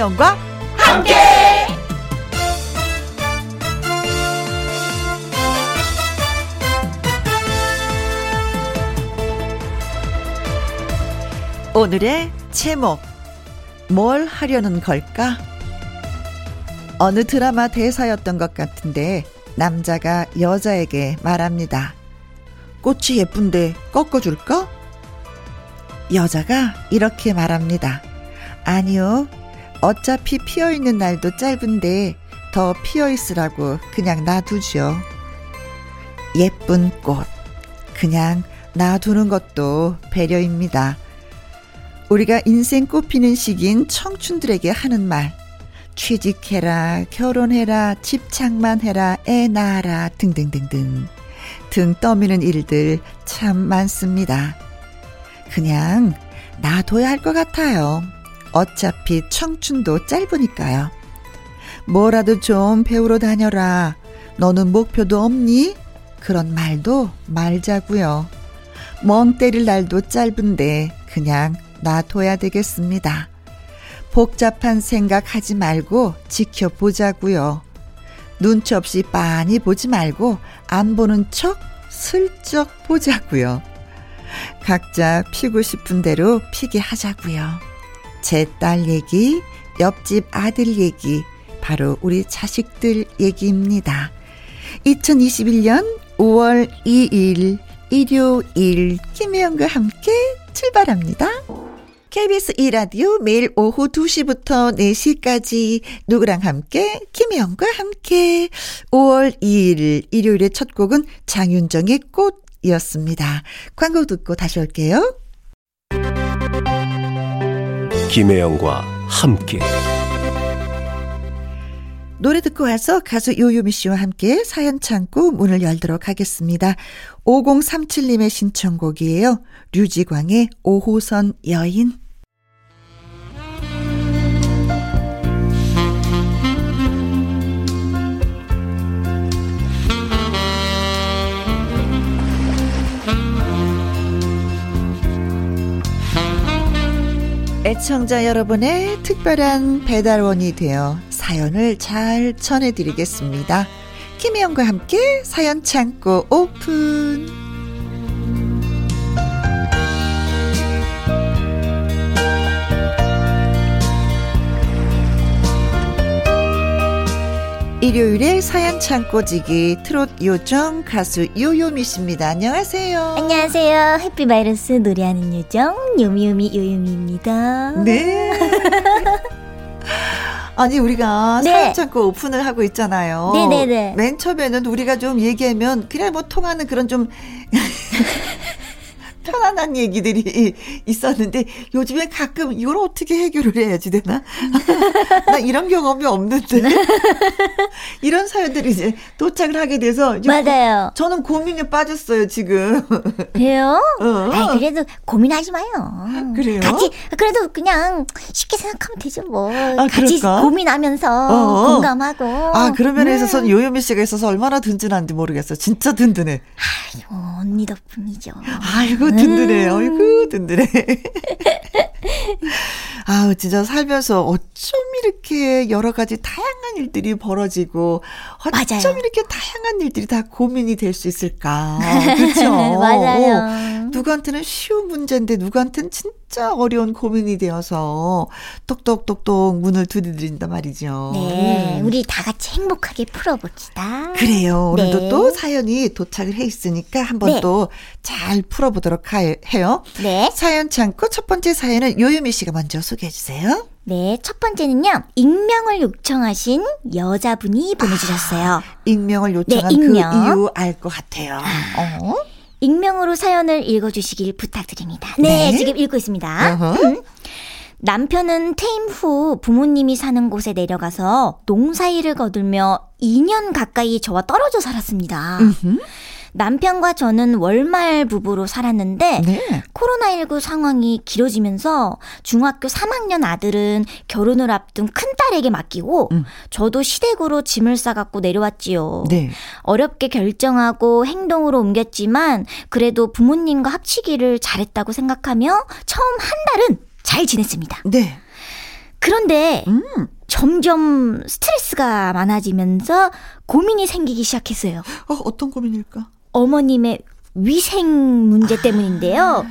김혜영과 함께. 오늘의 제목 뭘 하려는 걸까? 어느 드라마 대사였던 것 같은데 남자가 여자에게 말합니다. 꽃이 예쁜데 꺾어줄까? 여자가 이렇게 말합니다. 아니요. 어차피 피어 있는 날도 짧은데 더 피어 있으라고 그냥 놔두죠. 예쁜 꽃. 그냥 놔두는 것도 배려입니다. 우리가 인생 꽃피는 시기인 청춘들에게 하는 말. 취직해라, 결혼해라, 집착만 해라, 애 낳아라, 등등등등. 등 떠미는 일들 참 많습니다. 그냥 놔둬야 할 것 같아요. 어차피 청춘도 짧으니까요. 뭐라도 좀 배우러 다녀라. 너는 목표도 없니? 그런 말도 말자고요. 멍 때릴 날도 짧은데 그냥 놔둬야 되겠습니다. 복잡한 생각 하지 말고 지켜보자고요. 눈치 없이 빤히 보지 말고 안 보는 척 슬쩍 보자고요. 각자 피고 싶은 대로 피게 하자고요. 제 딸 얘기, 옆집 아들 얘기, 바로 우리 자식들 얘기입니다. 2021년 5월 2일 일요일 김혜영과 함께 출발합니다. KBS 2라디오 매일 오후 2시부터 4시까지 누구랑 함께 김혜영과 함께 5월 2일 일요일의 첫 곡은 장윤정의 꽃이었습니다. 광고 듣고 다시 올게요. 김혜영과 함께 노래 듣고 와서 가수 요요미 씨와 함께 사연 창고 문을 열도록 하겠습니다. 5037님의 신청곡이에요. 류지광의 5호선 여인. 애청자 여러분의 특별한 배달원이 되어 사연을 잘 전해드리겠습니다. 김혜영과 함께 사연 창고 오픈. 일요일에 사연 창고지기 트롯 요정 가수 요요미 씨입니다. 안녕하세요. 안녕하세요. 해피바이러스 노래하는 요정 요미요미 요요미입니다. 네. 아니 우리가 네. 사연 창고 오픈을 하고 있잖아요. 네네네. 맨 처음에는 우리가 좀 얘기하면 그냥 뭐 통하는 그런 좀 편안한 얘기들이 있었는데 요즘에 가끔 이걸 어떻게 해결을 해야지 되나? 나 이런 경험이 없는데 이런 사연들이 이제 도착을 하게 돼서 맞아요. 저는 고민에 빠졌어요 지금. 그래요? 어. 아 그래도 고민하지 마요. 그래요? 같이 그래도 그냥 쉽게 생각하면 되죠 뭐. 아, 같이 그럴까? 고민하면서 어. 공감하고. 아 그런 면에 음. 있어서는 요요미 씨가 있어서 얼마나 든든한지 모르겠어. 진짜 든든해. 아이고, 언니 덕분이죠. 아이고 든든해. 음. 아이고 든든해. 아우 진짜 살면서 어쩜 이렇게 여러 가지 다양한 일들이 벌어지고 어쩜 맞아요. 이렇게 다양한 일들이 다 고민이 될 수 있을까. 그렇죠. 맞아요. 누구한테는 쉬운 문제인데 누구한테는 진짜 어려운 고민이 되어서 똑똑똑똑 문을 두드린단 말이죠. 네, 음. 우리 다 같이 행복하게 풀어봅시다. 그래요. 오늘도 네. 또 사연이 도착을 해 있으니까 한번 네. 또잘 풀어보도록 하, 해요. 네. 사연 창고 첫 번째 사연은 요유미 씨가 먼저 소개해 주세요. 네, 첫 번째는요, 익명을 요청하신 여자분이 보내주셨어요. 익명을 요청한 네, 익명. 그 이유 알 것 같아요. 어? 익명으로 사연을 읽어주시길 부탁드립니다. 네, 네. 지금 읽고 있습니다. 어허. 남편은 퇴임 후 부모님이 사는 곳에 내려가서 농사일을 거들며 2년 가까이 저와 떨어져 살았습니다. 음흠. 남편과 저는 월말 부부로 살았는데 네. 코로나19 상황이 길어지면서 중학교 3학년 아들은 결혼을 앞둔 큰딸에게 맡기고 음. 저도 시댁으로 짐을 싸갖고 내려왔지요. 네. 어렵게 결정하고 행동으로 옮겼지만 그래도 부모님과 합치기를 잘했다고 생각하며 처음 한 달은 잘 지냈습니다. 네. 그런데 음. 점점 스트레스가 많아지면서 고민이 생기기 시작했어요. 어, 어떤 고민일까? 어머님의 위생 문제 때문인데요.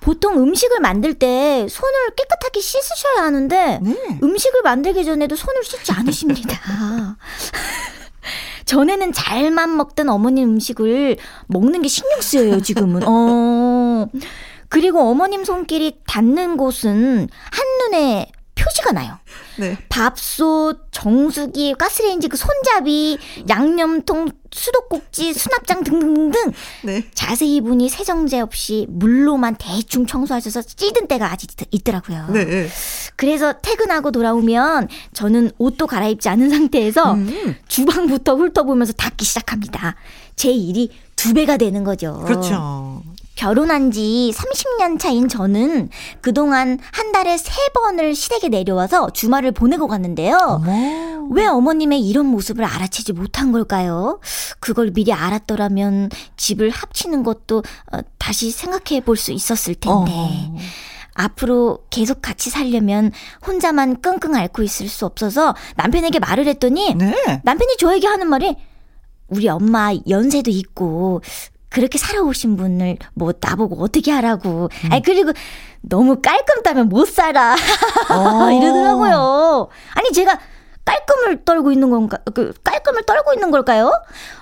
보통 음식을 만들 때 손을 깨끗하게 씻으셔야 하는데 네. 음식을 만들기 전에도 손을 씻지 않으십니다. 전에는 잘만 먹던 어머님 음식을 먹는 게 신경 쓰여요, 지금은. 어. 그리고 어머님 손길이 닿는 곳은 한눈에 표시가 나요. 네. 밥솥, 정수기, 가스레인지 그 손잡이, 양념통, 수도꼭지, 수납장 등등등 네. 자세히 보니 세정제 없이 물로만 대충 청소하셔서 찌든 때가 아직 있- 있더라고요. 네. 그래서 퇴근하고 돌아오면 저는 옷도 갈아입지 않은 상태에서 음. 주방부터 훑어보면서 닦기 시작합니다. 제 일이 두 배가 되는 거죠. 그렇죠. 결혼한 지 30년 차인 저는 그동안 한 달에 세 번을 시댁에 내려와서 주말을 보내고 갔는데요. 어머. 왜 어머님의 이런 모습을 알아채지 못한 걸까요? 그걸 미리 알았더라면 집을 합치는 것도 어, 다시 생각해 볼 수 있었을 텐데. 어. 앞으로 계속 같이 살려면 혼자만 끙끙 앓고 있을 수 없어서 남편에게 말을 했더니 네. 남편이 저에게 하는 말이 우리 엄마 연세도 있고 그렇게 살아오신 분을 뭐 나보고 어떻게 하라고. 음. 아니 그리고 너무 깔끔 따면 못 살아. 어. 이러더라고요. 아니 제가 깔끔을 떨고 있는 건가? 그 깔끔을 떨고 있는 걸까요?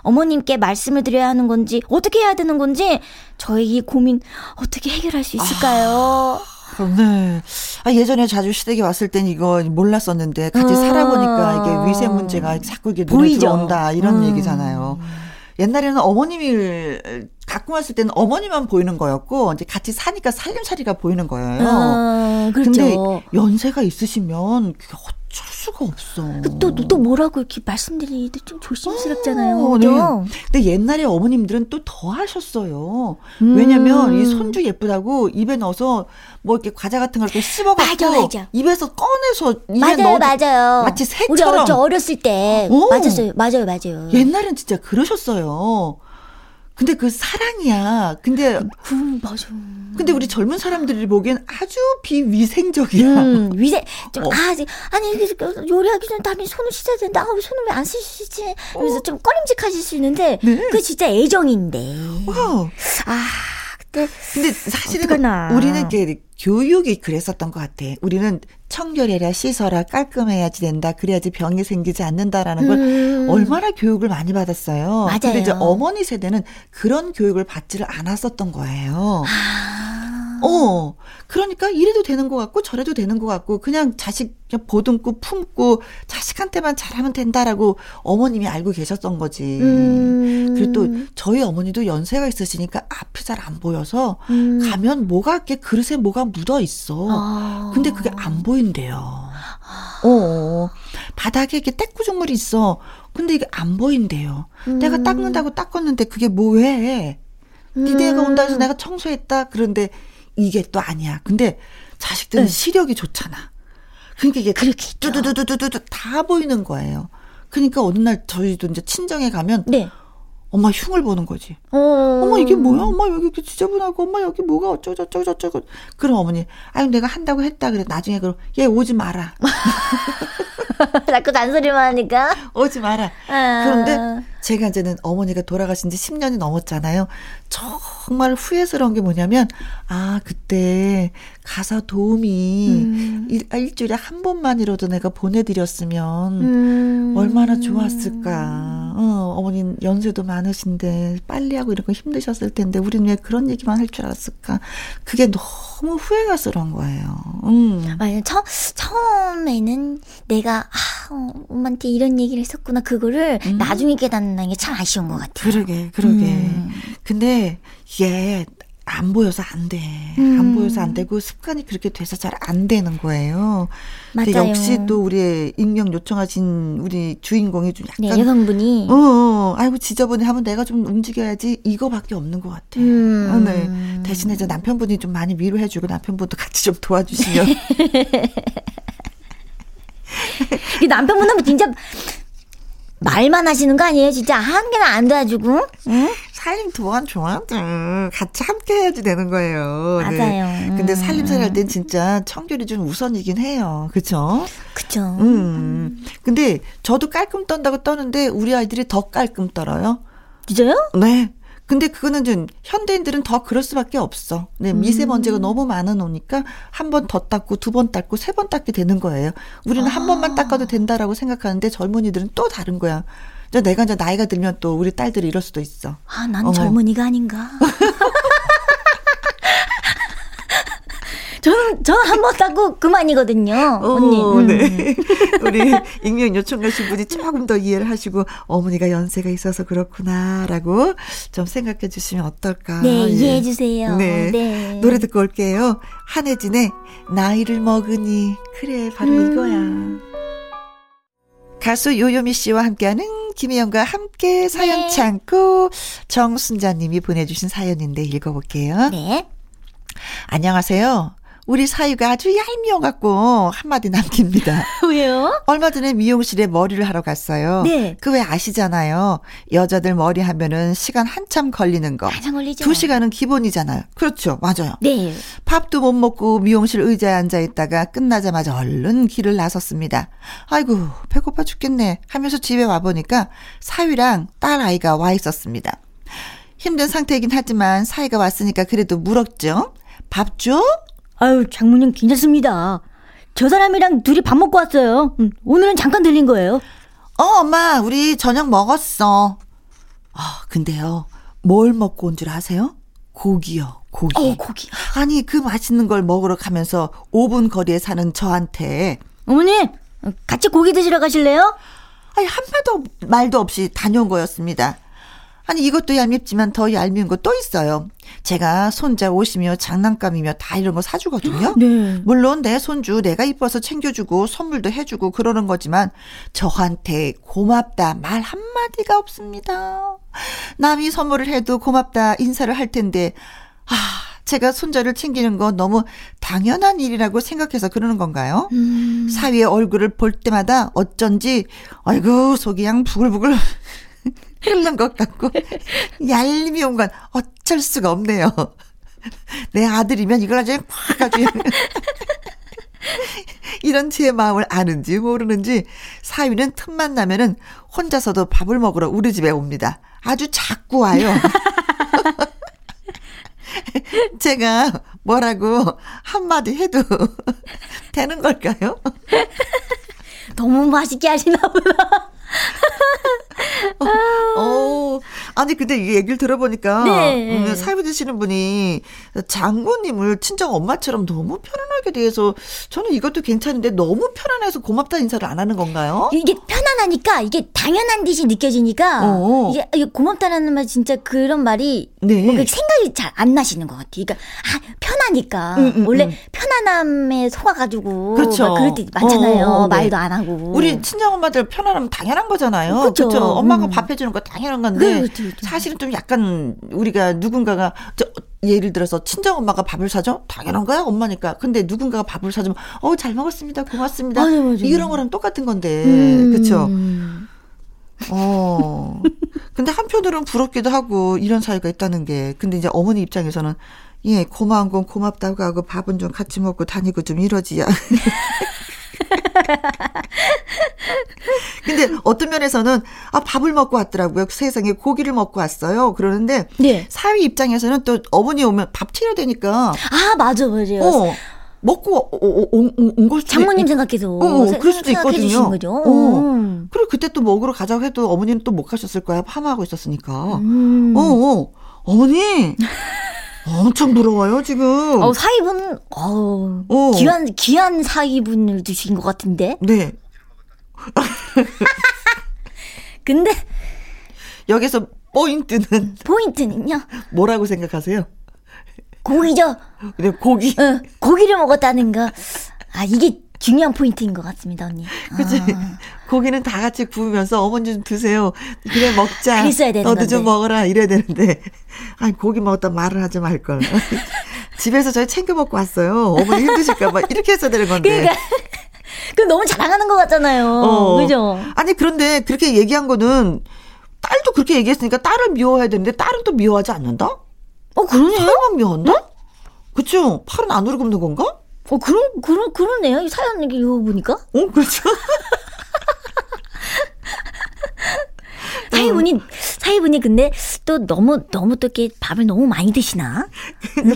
어머님께 말씀을 드려야 하는 건지 어떻게 해야 되는 건지 저의 이 고민 어떻게 해결할 수 있을까요? 네. 아, 예전에 자주 시댁에 왔을 땐 이거 몰랐었는데 같이 음. 살아보니까 이게 위생 문제가 자꾸 이게 눈에 보이죠. 들어온다 이런 음. 얘기잖아요. 옛날에는 어머님을 갖고 왔을 때는 어머니만 보이는 거였고 이제 같이 사니까 살림살이가 보이는 거예요. 어, 그렇죠. 근데 연세가 있으시면 그게 수가 없어. 또, 또 뭐라고 이렇게 말씀드리기도 좀 조심스럽잖아요. 어? 네. 근데 옛날에 어머님들은 또 더 하셨어요. 음. 왜냐면 이 손주 예쁘다고 입에 넣어서 뭐 이렇게 과자 같은 걸 이렇게 씹어갖고 맞아, 맞아. 입에서 꺼내서 입에 맞아요, 넣어. 맞아요. 마치 우리 새처럼. 어, 저 어렸을 때 오. 맞았어요, 맞아요, 맞아요. 옛날엔 진짜 그러셨어요. 근데 그 사랑이야. 근데 그 맞아. 근데 우리 젊은 사람들이 보기엔 아주 비위생적이야. 음, 위세 좀 어. 아, 아니 요리하기 전에 당연히 손을 씻어야 된다. 아, 왜 손을 왜안 씻으시지? 그래서 좀 꺼림직하실 수 있는데 어. 네. 그 진짜 애정인데. 와. 아, 그때 근데 사실은 어떡하나. 우리는 이렇게 교육이 그랬었던 것 같아. 우리는 청결해라, 씻어라, 깔끔해야지 된다. 그래야지 병이 생기지 않는다라는 걸 음. 얼마나 교육을 많이 받았어요. 맞아요. 근데 이제 어머니 세대는 그런 교육을 받지를 않았었던 거예요. 아. 어. 그러니까 이래도 되는 것 같고 저래도 되는 것 같고 그냥 자식 보듬고 품고 자식한테만 잘하면 된다라고 어머님이 알고 계셨던 거지. 음. 그리고 또 저희 어머니도 연세가 있으시니까 앞이 잘 안 보여서 음. 가면 뭐가 이렇게 그릇에 뭐가 묻어 있어. 아. 근데 그게 안 보인대요. 어. 바닥에 이렇게 떼꾸죽물이 있어. 근데 이게 안 보인대요. 음. 내가 닦는다고 닦았는데 그게 뭐해? 니네가 온다 해서 내가 청소했다. 그런데 이게 또 아니야. 근데 자식들은 응. 시력이 좋잖아. 그러니까 이게 그렇겠죠. 두두두두두두 다 보이는 거예요. 그러니까 어느 날 저희도 이제 친정에 가면 네. 엄마 흉을 보는 거지. 어. 엄마 이게 뭐야? 엄마 여기 이렇게 지저분하고 엄마 여기 뭐가 어쩌고저쩌고 저쩌고. 그럼 어머니 아유 내가 한다고 했다 그래. 나중에 그럼 얘 오지 마라. 자꾸 잔소리만 하니까. 오지 마라. 아. 그런데 제가 이제는 어머니가 돌아가신 지 10년이 넘었잖아요. 정말 후회스러운 게 뭐냐면 아 그때 가사 도우미 음. 일, 아, 일주일에 한 번만이라도 내가 보내드렸으면 음. 얼마나 좋았을까. 어, 어머님 연세도 많으신데 빨리 하고 이런 거 힘드셨을 텐데 우리는 왜 그런 얘기만 할 줄 알았을까. 그게 너무 후회가스러운 거예요. 음. 맞아요. 처, 처음에는 내가, 아, 어, 엄마한테 이런 얘기를 했었구나. 그거를 음. 나중에 깨닫는 게 참 아쉬운 것 같아요. 그러게, 그러게. 음. 근데 이게 안 보여서 안 돼. 음. 안 보여서 안 되고 습관이 그렇게 돼서 잘 안 되는 거예요. 근데 맞아요. 역시 또 우리 익명 요청하신 우리 주인공이 좀 네, 약간 여성분이. 어, 어, 아이고 지저분해 하면 내가 좀 움직여야지 이거밖에 없는 것 같아. 음. 어, 네. 대신에 이제 남편분이 좀 많이 위로해 주고 남편분도 같이 좀 도와주시면 이 남편분은 진짜 말만 하시는 거 아니에요? 진짜 한 개는 안 도와주고. 응? 살림 도안 좋아하지. 같이 함께 해야지 되는 거예요. 네. 맞아요. 근데 음. 살림살이 할땐 진짜 청결이 좀 우선이긴 해요. 그쵸? 그쵸. 음. 근데 저도 깔끔 떤다고 떠는데 우리 아이들이 더 깔끔 떨어요. 진짜요? 네. 근데 그거는 좀 현대인들은 더 그럴 수밖에 없어. 네, 음. 미세먼지가 너무 많아 놓으니까 한 번 더 닦고 두 번 닦고 세 번 닦게 되는 거예요. 우리는 한 번만 아. 닦아도 된다라고 생각하는데 젊은이들은 또 다른 거야. 저 내가 이제 나이가 들면 또 우리 딸들이 이럴 수도 있어. 아, 난 어머. 젊은이가 아닌가. 저는, 저는 한번 닦고 그만이거든요. 언니. 어, 음. 네. 우리 익명 요청하신 분이 조금 더 이해를 하시고 어머니가 연세가 있어서 그렇구나라고 좀 생각해 주시면 어떨까. 네, 예. 이해해 주세요. 네. 네. 노래 듣고 올게요. 한혜진의 나이를 먹으니 그래 바로 음. 이거야. 가수 요요미 씨와 함께하는 김혜영과 함께 사연 네. 창고 정순자님이 보내주신 사연인데 읽어볼게요. 네. 안녕하세요. 우리 사유가 아주 얄미워갖고 한마디 남깁니다. 왜요? 얼마 전에 미용실에 머리를 하러 갔어요. 네. 그 왜 아시잖아요. 여자들 머리 하면은 시간 한참 걸리는 거. 한참 걸리죠. 두 시간은 기본이잖아요. 그렇죠. 맞아요. 네. 밥도 못 먹고 미용실 의자에 앉아 있다가 끝나자마자 얼른 길을 나섰습니다. 아이고, 배고파 죽겠네 하면서 집에 와보니까 사위랑 딸 아이가 와 있었습니다. 힘든 상태이긴 하지만 사위가 왔으니까 그래도 물었죠. 밥 줘? 아유, 장모님 괜찮습니다. 저 사람이랑 둘이 밥 먹고 왔어요. 음, 오늘은 잠깐 들린 거예요. 어, 엄마, 우리 저녁 먹었어. 아, 근데요, 뭘 먹고 온 줄 아세요? 고기요, 고기. 어, 고기. 아니, 그 맛있는 걸 먹으러 가면서 5분 거리에 사는 저한테, 어머니, 같이 고기 드시러 가실래요? 아니, 한마도 말도 없이 다녀온 거였습니다. 아니, 이것도 얄밉지만 더 얄미운 거 또 있어요. 제가 손자 옷이며 장난감이며 다 이런 거 사주거든요. 네. 물론 내 손주 내가 이뻐서 챙겨주고 선물도 해주고 그러는 거지만 저한테 고맙다 말 한마디가 없습니다. 남이 선물을 해도 고맙다 인사를 할 텐데 아 제가 손자를 챙기는 거 너무 당연한 일이라고 생각해서 그러는 건가요? 음. 사위의 얼굴을 볼 때마다 어쩐지 아이고 속이 양 부글부글 흐르는 것 같고 얄미운 건 어쩔 수가 없네요. 내 아들이면 이걸 아주 확 아주 이런 제 마음을 아는지 모르는지 사위는 틈만 나면은 혼자서도 밥을 먹으러 우리 집에 옵니다. 아주 자꾸 와요. 제가 뭐라고 한마디 해도 되는 걸까요? 너무 맛있게 하시나 보다. 어, 아니 근데 이 얘기를 들어보니까 네. 음, 사회 되시는 분이 장모님을 친정 엄마처럼 너무 편안하게 대해서 저는 이것도 괜찮은데 너무 편안해서 고맙다 인사를 안 하는 건가요? 이게 편안하니까 이게 당연한 듯이 느껴지니까 어. 이게, 이게 고맙다라는 말 진짜 그런 말이 네. 뭔가 생각이 잘 안 나시는 것 같아요. 그러니까 아 편하니까 음, 음, 원래 음. 편안함에 속아가지고 그렇죠. 막 그럴 때 많잖아요. 어, 어, 네. 말도 안 하고. 우리 친정 엄마들 편안하면 당연한 거잖아요. 그쵸. 그렇죠. 엄마가 음. 밥 해주는 거 당연한 건데 네, 그쵸, 그쵸. 사실은 좀 약간 우리가 누군가가 저 예를 들어서 친정 엄마가 밥을 사줘 당연한 거야 엄마니까. 근데 누군가가 밥을 사주면 어잘 먹었습니다 고맙습니다. 맞아요, 맞아요. 이런 거랑 똑같은 건데 음. 그렇죠. 어. 근데 한편으로는 부럽기도 하고 이런 사이가 있다는 게. 근데 이제 어머니 입장에서는 예, 고마운 건 고맙다고 하고 밥은 좀 같이 먹고 다니고 좀 이러지야. 근데 어떤 면에서는 아 밥을 먹고 왔더라고요. 세상에 고기를 먹고 왔어요. 그러는데 네. 사위 입장에서는 또 어머니 오면 밥 차려야 되니까 아 맞아 맞아요. 어 먹고 온걸 장모님 생각해서 어, 어, 세- 그럴 수도 있거든요. 어. 음. 그리고 그때 또 먹으러 가자고 해도 어머니는 또 못 가셨을 거야. 파마하고 있었으니까. 음. 어, 어. 어머니 엄청 부러워요 지금. 어, 사위분, 어, 어. 귀한, 귀한 사위분을 두신 것 같은데? 네. 근데, 여기서 포인트는 포인트는요, 뭐라고 생각하세요? 고기죠. 그냥 고기. 어, 고기를 먹었다는 거. 아, 이게 중요한 포인트인 것 같습니다, 언니. 그치? 아. 고기는 다 같이 구우면서 어머니 좀 드세요. 그래 먹자. 그랬어야 되는 너도 좀 건데. 먹어라. 이래야 되는데. 아니 고기 먹었다 말을 하지 말걸. 집에서 저희 챙겨 먹고 왔어요. 어머니 힘드실까봐 이렇게 했어야 되는 건데. 그러니까, 그 너무 자랑하는 것 같잖아요. 어. 그죠? 아니 그런데 그렇게 얘기한 거는 딸도 그렇게 얘기했으니까 딸을 미워해야 되는데 딸은 또 미워하지 않는다? 어, 그러네요. 팔만 미워한다? 그쵸? 팔은 안으로 굽는 건가? 어, 그런, 그런, 그러네요. 이 사연 이거 보니까. 어, 그렇죠. 사이분이, 사이분이 근데 또 너무, 너무 또 이렇게 밥을 너무 많이 드시나?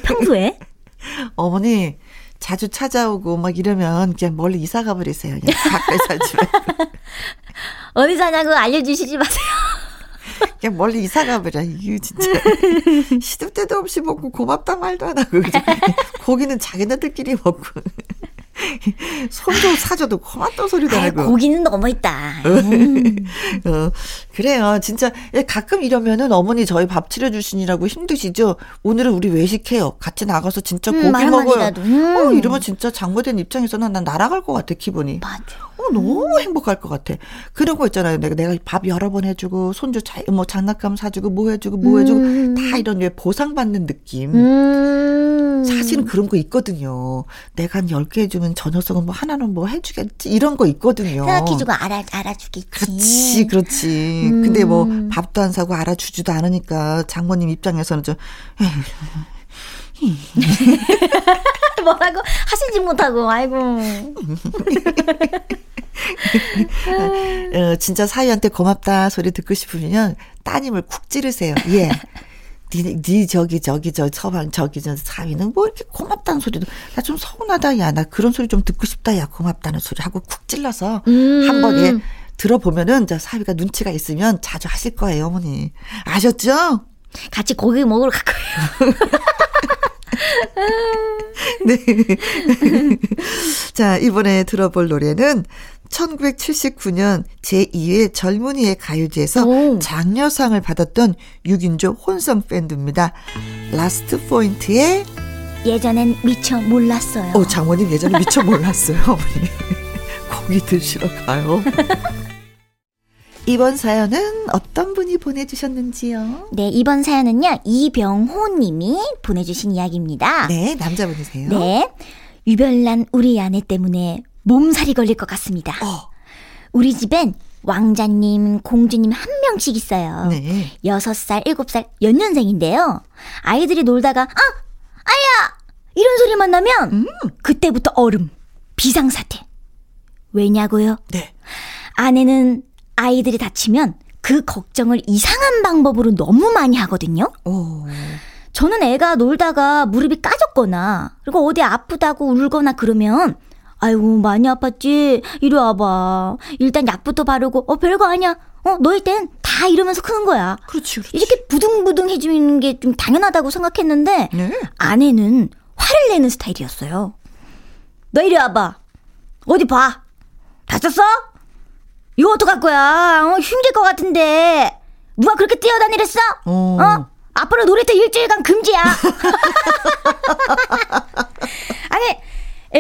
평소에? 어머니, 자주 찾아오고 막 이러면 그냥 멀리 이사 가버리세요. 그냥 가까이 살지 말고. 어디 사냐고 알려주시지 마세요. 그냥 멀리 이사 가버려. 이거 진짜. 시도 때도 없이 먹고 고맙다 말도 안 하고. 그죠? 고기는 자기네들끼리 먹고. 손도 사줘도 고맙다 소리도 아이, 하고. 고기는 너무있다. 음. 어, 그래요. 진짜 예, 가끔 이러면은 어머니 저희 밥 차려주시느라고 힘드시죠? 오늘은 우리 외식해요. 같이 나가서 진짜 음, 고기 말 먹어요. 음. 어, 이러면 진짜 장모된 입장에서는 난 날아갈 것 같아, 기분이. 맞아. 어, 너무 행복할 것 같아. 그런 거 있잖아요. 내가, 내가 밥 여러 번 해주고, 손주 자, 뭐 장난감 사주고, 뭐 해주고, 뭐 해주고, 음. 다 이런 왜 보상받는 느낌. 음. 사실은 그런 거 있거든요. 내가 한 10개 해주면 저 녀석은 뭐 하나는 뭐 해주겠지. 이런 거 있거든요. 생각해주고 알아, 알아주겠지. 그렇지, 그렇지. 음. 근데 뭐 밥도 안 사고 알아주지도 않으니까 장모님 입장에서는 좀 뭐라고 하시지 못하고, 아이고. 어, 진짜 사위한테 고맙다 소리 듣고 싶으면 따님을 쿡 찌르세요. 예. 니, 니 저기 저기 저 서방 저기 저 사위는 뭐 이렇게 고맙다는 소리도 나 좀 서운하다 야 나 그런 소리 좀 듣고 싶다 야 고맙다는 소리 하고 쿡 찔러서 음. 한 번에 들어보면은 저 사위가 눈치가 있으면 자주 하실 거예요 어머니 아셨죠? 같이 고기 먹으러 갈 거예요. 네. 자, 이번에 들어볼 노래는 1979년 제2회 젊은이의 가요제에서 오. 장려상을 받았던 6인조 혼성 밴드입니다. 라스트 포인트의 예전엔 미처 몰랐어요. 어, 장모님 예전에 미처 몰랐어요, 어머니. 고기 드시러 가요. 이번 사연은 어떤 분이 보내주셨는지요? 네, 이번 사연은요, 이병호 님이 보내주신 이야기입니다. 네, 남자분이세요. 네. 유별난 우리 아내 때문에 몸살이 걸릴 것 같습니다. 어, 우리 집엔 왕자님, 공주님 한 명씩 있어요. 네. 여섯 살 일곱 살 연년생인데요. 아이들이 놀다가, 아! 아야! 이런 소리만 나면, 음. 그때부터 얼음, 비상사태. 왜냐고요? 네. 아내는 아이들이 다치면 그 걱정을 이상한 방법으로 너무 많이 하거든요. 오. 저는 애가 놀다가 무릎이 까졌거나 그리고 어디 아프다고 울거나 그러면 아이고 많이 아팠지 이리 와봐 일단 약부터 바르고 어 별거 아니야 어 너희 땐다 이러면서 크는 거야 그렇지, 그렇지. 이렇게 부둥부둥 해주는 게 좀 당연하다고 생각했는데 네. 아내는 화를 내는 스타일이었어요 너 이리 와봐 어디 봐 다쳤어? 이거 어떡할 거야 어, 힘들 것 같은데 누가 그렇게 뛰어다니랬어? 어. 어? 앞으로 놀이터 일주일간 금지야.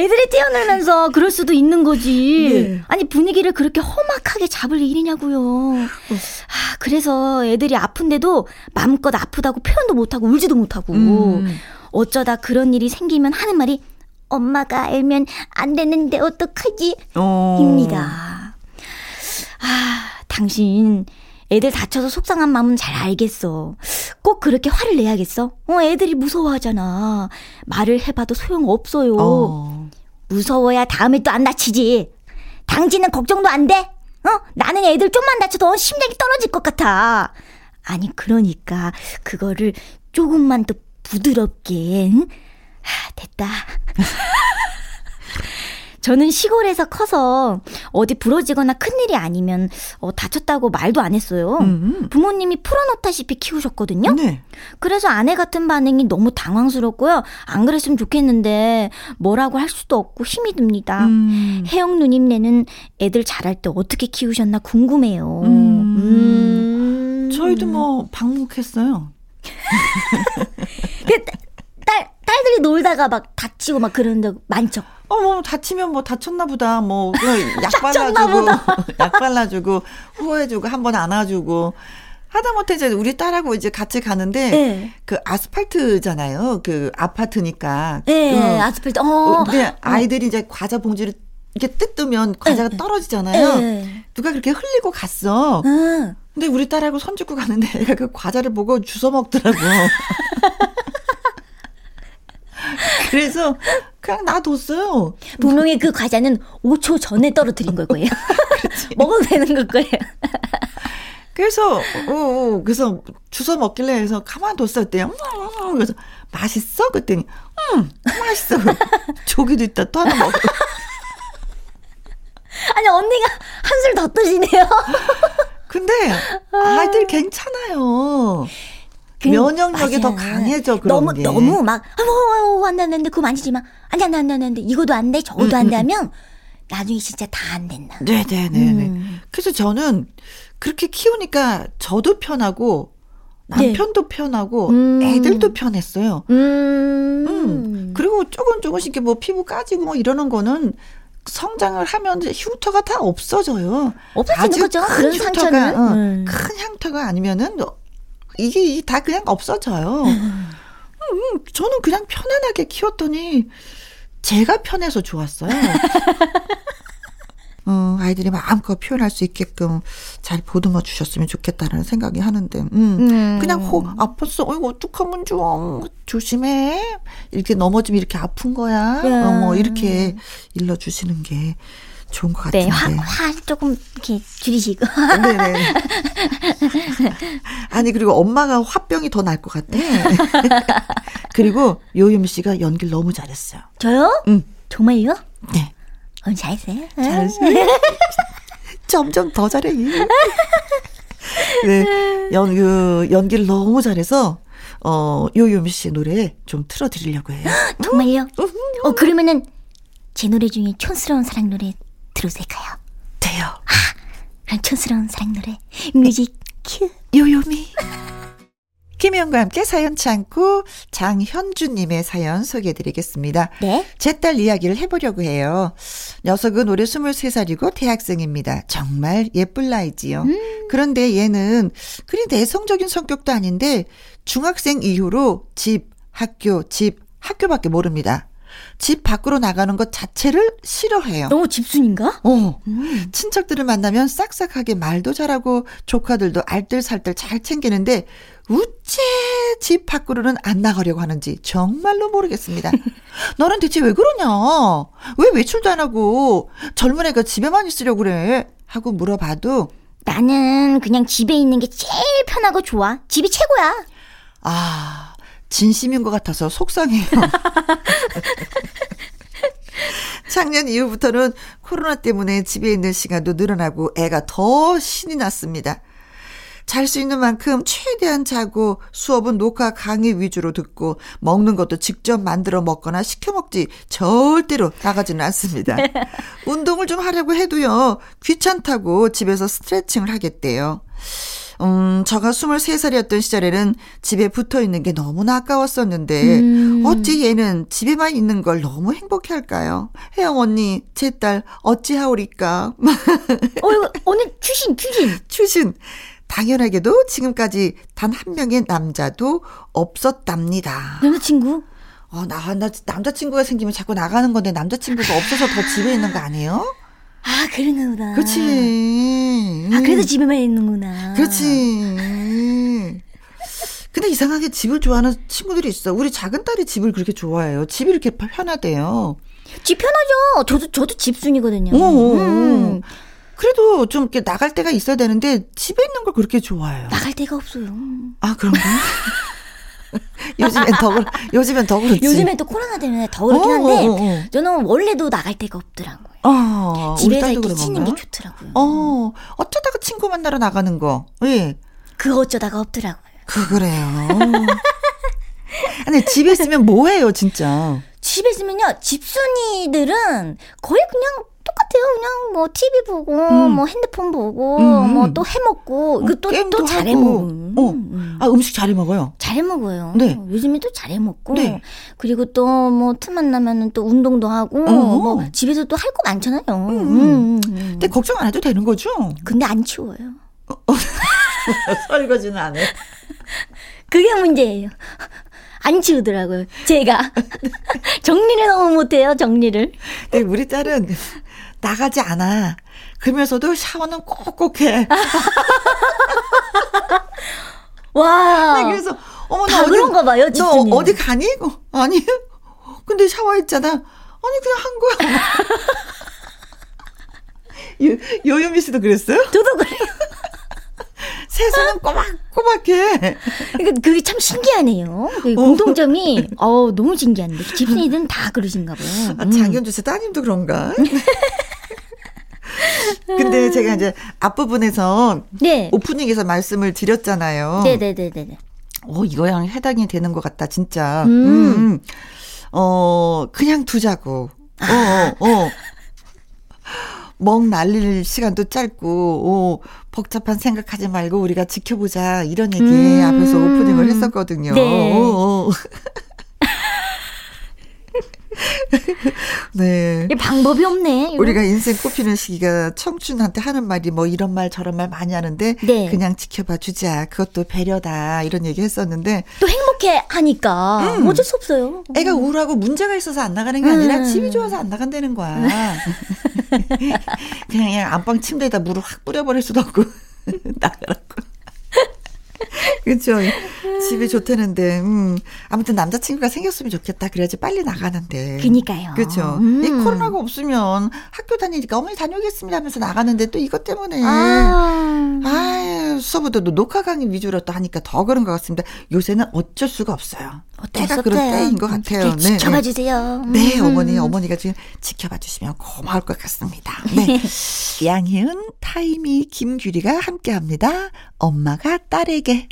애들이 뛰어놀면서 그럴 수도 있는 거지. 네. 아니, 분위기를 그렇게 험악하게 잡을 일이냐고요. 아, 그래서 애들이 아픈데도 마음껏 아프다고 표현도 못하고 울지도 못하고. 음. 어쩌다 그런 일이 생기면 하는 말이 엄마가 알면 안 되는데 어떡하지? 어. 입니다. 아, 당신 애들 다쳐서 속상한 마음은 잘 알겠어. 꼭 그렇게 화를 내야겠어? 어, 애들이 무서워하잖아. 말을 해봐도 소용없어요. 어. 무서워야 다음에 또 안 다치지. 당신은 걱정도 안 돼? 어? 나는 애들 좀만 다쳐도 심장이 떨어질 것 같아. 아니, 그러니까 그거를 조금만 더 부드럽게. 응? 하, 됐다. 저는 시골에서 커서 어디 부러지거나 큰일이 아니면 어, 다쳤다고 말도 안 했어요. 음. 부모님이 풀어놓다시피 키우셨거든요. 네. 그래서 아내 같은 반응이 너무 당황스럽고요. 안 그랬으면 좋겠는데 뭐라고 할 수도 없고 힘이 듭니다. 음. 혜영 누님네는 애들 자랄 때 어떻게 키우셨나 궁금해요. 음. 음. 저희도 뭐 방목했어요. 그 딸, 딸들이 놀다가 막 다치고 막 그런 적 많죠. 어, 뭐, 다치면 뭐, 다쳤나 보다. 뭐, 약 발라주고, 약 발라주고, 후회해주고, 한 번 안아주고. 하다못해 이제 우리 딸하고 이제 같이 가는데, 네. 그 아스팔트잖아요. 그 아파트니까. 예, 응. 아스팔트. 어. 어, 근데 아이들이 이제 과자 봉지를 이렇게 뜯으면 과자가 떨어지잖아요. 예. 누가 그렇게 흘리고 갔어. 응. 근데 우리 딸하고 손 짚고 가는데 애가 그 과자를 보고 주워 먹더라고. 그래서 그냥 놔뒀어요. 분명히 그 과자는 5초 전에 떨어뜨린 걸 거예요. 먹어도 되는 걸 거예요. 그래서 어, 어, 그래서 주워 먹길래 해서 가만뒀어 그랬더니 음, 음, 그래서 맛있어 그랬더니 음 맛있어 조기도 있다 또 하나 먹어 아니 언니가 한술 더 뜨시네요. 근데 아이들 괜찮아요 그, 면역력이 더 맞아요. 강해져 그런 너무 게 너무 막 어머 안돼 안돼 그거 만지지 마. 안돼 안돼 안돼 안돼 이거도 안돼 저거도 안돼 하면 나중에 진짜 다 안 된다. 네네네네 음. 그래서 저는 그렇게 키우니까 저도 편하고 남편도 편하고 네. 음. 애들도 편했어요 음. 음. 그리고 조금 조금씩 이렇게 뭐 피부 까지고 뭐 이러는 거는 성장을 하면 흉터가 다 없어져요. 없어지는 거죠. 큰 그런 흉터가, 상처는. 어, 음. 큰 흉터가 아니면은 이게 다 그냥 없어져요. 음, 저는 그냥 편안하게 키웠더니 제가 편해서 좋았어요. 어, 아이들이 마음껏 표현할 수 있게끔 잘 보듬어 주셨으면 좋겠다라는 생각이 하는데, 음, 음. 그냥 호, 아팠어. 어이구, 어떡하면 좋아. 조심해. 이렇게 넘어지면 이렇게 아픈 거야. 네. 어, 뭐, 이렇게 일러주시는 게 좋은 것 네, 같은데. 화, 화 조금 이렇게 줄이시고. 네네. 아니, 그리고 엄마가 화병이 더 날 것 같아. 그리고 요유미 씨가 연기를 너무 잘했어요. 저요? 응. 정말요? 네. 어, 잘했어요. 잘했어요. 점점 더 잘해. 네. 연, 그, 연기를 너무 잘해서, 어, 요요미 씨 노래 좀 틀어드리려고 해요. 정말요? 어, 그러면은 제 노래 중에 촌스러운 사랑 노래 들어도 될까요? 돼요. 그럼 촌스러운 사랑 노래 뮤직 큐. 요요미. 김혜영과 함께 사연 창고 장현주님의 사연 소개해드리겠습니다. 네. 제 딸 이야기를 해보려고 해요. 녀석은 올해 23살이고 대학생입니다. 정말 예쁠 나이지요. 그런데 얘는 그리 내성적인 성격도 아닌데 중학생 이후로 집, 학교, 집, 학교밖에 모릅니다. 집 밖으로 나가는 것 자체를 싫어해요. 너무 집순인가? 어. 친척들을 만나면 싹싹하게 말도 잘하고 조카들도 알뜰살뜰 잘 챙기는데 우째 집 밖으로는 안 나가려고 하는지 정말로 모르겠습니다. 너는 대체 왜 그러냐? 왜 외출도 안 하고 젊은 애가 집에만 있으려고 그래? 하고 물어봐도 나는 그냥 집에 있는 게 제일 편하고 좋아. 집이 최고야. 아, 진심인 것 같아서 속상해요. 작년 이후부터는 코로나 때문에 집에 있는 시간도 늘어나고 애가 더 신이 났습니다. 잘 수 있는 만큼 최대한 자고 수업은 녹화 강의 위주로 듣고 먹는 것도 직접 만들어 먹거나 시켜 먹지 절대로 나가지는 않습니다. 운동을 좀 하려고 해도요. 귀찮다고 집에서 스트레칭을 하겠대요. 음, 저가 23살이었던 시절에는 집에 붙어 있는 게 너무나 아까웠었는데, 음. 어찌 얘는 집에만 있는 걸 너무 행복해 할까요? 혜영 언니, 제 딸, 어찌하오리까? 어, 오늘 추신, 추신. 추신. 당연하게도 지금까지 단 한 명의 남자도 없었답니다. 남자친구? 어, 나, 나, 남자친구가 생기면 자꾸 나가는 건데 남자친구가 없어서 더 집에 있는 거 아니에요? 아, 그런가 보다. 그렇지. 아, 그래도 집에만 있는구나. 그렇지. 근데 이상하게 집을 좋아하는 친구들이 있어. 우리 작은 딸이 집을 그렇게 좋아해요. 집이 이렇게 편하대요. 집 편하죠. 저도, 저도 집순이거든요. 오, 음. 그래도 좀 이렇게 나갈 때가 있어야 되는데 집에 있는 걸 그렇게 좋아해요. 나갈 데가 없어요. 아 그런가? 요즘엔 더 요즘엔 더 그렇지. 요즘에 또 코로나 때문에 더 그렇긴 어, 한데, 어, 어. 저는 원래도 나갈 데가 없더라고요. 어, 집에서 이렇게 쉬는 게? 좋더라고요. 어, 어쩌다가 친구 만나러 나가는 거. 예. 그거 어쩌다가 없더라고요. 그 그래요. 근데 집에 있으면 뭐 해요, 진짜. 집에 있으면요, 집순이들은 거의 그냥 똑같아요. 그냥 뭐 TV 보고, 음. 뭐 핸드폰 보고, 음. 뭐또 해먹고, 이거 또, 게임도 또 잘해. 먹어. 어. 음. 아, 음식 잘해 먹어요. 잘해 먹어요. 네. 요즘에 또 잘해 먹고. 네. 그리고 또 뭐 틈만 나면은 또 운동도 하고, 어허. 뭐 집에서 또 할 거 많잖아요. 음. 음. 음, 음. 근데 걱정 안 해도 되는 거죠? 근데 안 치워요. 설거지는 안 해. 그게 문제예요. 안 치우더라고요. 제가. 정리를 너무 못해요, 정리를. 근데 우리 딸은 나가지 않아. 그러면서도 샤워는 꼭꼭 해. 와. 네, 그래서 어머 다 그런가 봐요, 너 집주님. 어디 가니? 어, 아니. 근데 샤워했잖아. 아니 그냥 한 거야. 요, 요요미 씨도 그랬어요? 저도 그래요. 세수는 꼬박꼬박해. 그러니까 그게 참 신기하네요. 그 공통점이 어 너무 신기한데 집순이들은 다 그러신가 봐요. 아, 음. 장현주 씨 따님도 그런가? 근데 제가 이제 앞부분에서 네. 오프닝에서 말씀을 드렸잖아요. 네네네네. 어, 이거랑 해당이 되는 것 같다, 진짜. 음. 음. 어, 그냥 두자고. 어, 어, 어. 멍 날릴 시간도 짧고, 어, 복잡한 생각하지 말고 우리가 지켜보자. 이런 얘기 음. 앞에서 오프닝을 했었거든요. 네. 어, 어. 네. 이 방법이 없네. 이거. 우리가 인생 꽃피는 시기가 청춘한테 하는 말이 뭐 이런 말 저런 말 많이 하는데 네. 그냥 지켜봐 주자. 그것도 배려다. 이런 얘기 했었는데 또 행복해 하니까 음. 어쩔 수 없어요. 애가 우울하고 문제가 있어서 안 나가는 게 아니라 음. 집이 좋아서 안 나간다는 거야. 그냥, 그냥 안방 침대에다 물을 확 뿌려버릴 수도 없고 나가라고. 그렇죠. 집이 좋다는데, 음, 아무튼 남자친구가 생겼으면 좋겠다. 그래야지 빨리 나가는데. 그니까요. 그렇죠. 음. 이 코로나가 없으면 학교 다니니까 어머니 다녀오겠습니다 하면서 나가는데 또 이것 때문에. 아. 아유, 수업도 녹화 강의 위주로 또 하니까 더 그런 것 같습니다. 요새는 어쩔 수 없어요. 때가 수 그런. 때인 것 같아요. 네, 지켜봐 주세요. 네, 음. 어머니, 어머니가 지금 지켜봐 주시면 고마울 것 같습니다. 네. 양희은, 타이미, 김규리가 함께 합니다. 엄마가 딸에게.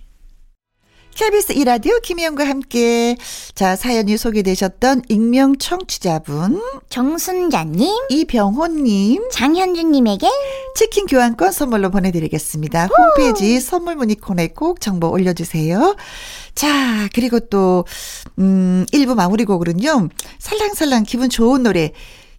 KBS 이라디오 김혜영과 함께 자 사연이 소개되셨던 익명 청취자분 정순자님, 이병호님 장현주님에게 치킨 교환권 선물로 보내드리겠습니다. 홈페이지 선물 문의 코너에 꼭 정보 올려주세요. 자 그리고 또 음, 1부 마무리 곡으로는요 살랑살랑 기분 좋은 노래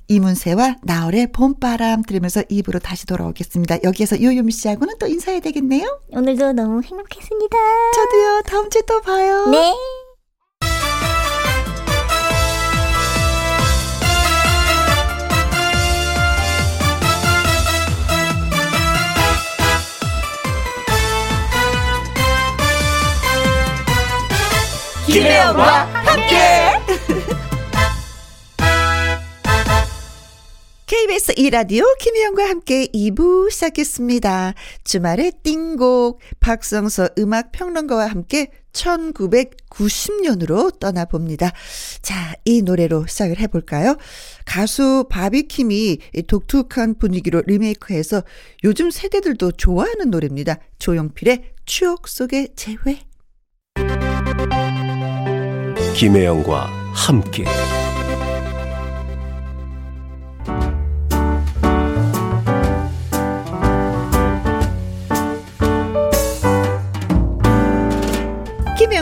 이문세와 나월의 봄바람 들으면서 2부로 다시 돌아오겠습니다. 여기에서 요요미 씨하고는 또 인사해야 되겠네요. 오늘도 너무 행복했습니다. 저도요 다음 주에 또 봐요. 네. 김혜영과 함께. KBS 이라디오 김혜영과 함께 2부 시작했습니다. 주말의 띵곡 박성서 음악평론가와 함께 1990년으로 떠나봅니다. 자, 이 노래로 시작을 해볼까요? 가수 바비킴이 이 독특한 분위기로 리메이크해서 요즘 세대들도 좋아하는 노래입니다. 조용필의 추억 속의 재회. 김혜영과 함께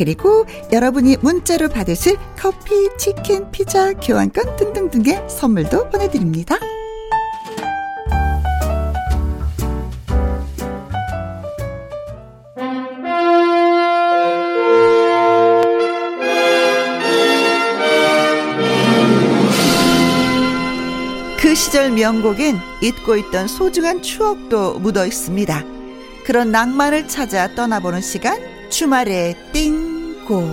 그리고 여러분이 문자로 받으실 커피, 치킨, 피자, 교환권 등등등의 선물도 보내드립니다. 그 시절 명곡엔 잊고 있던 소중한 추억도 묻어 있습니다. 그런 낭만을 찾아 떠나보는 시간 주말의 띵곡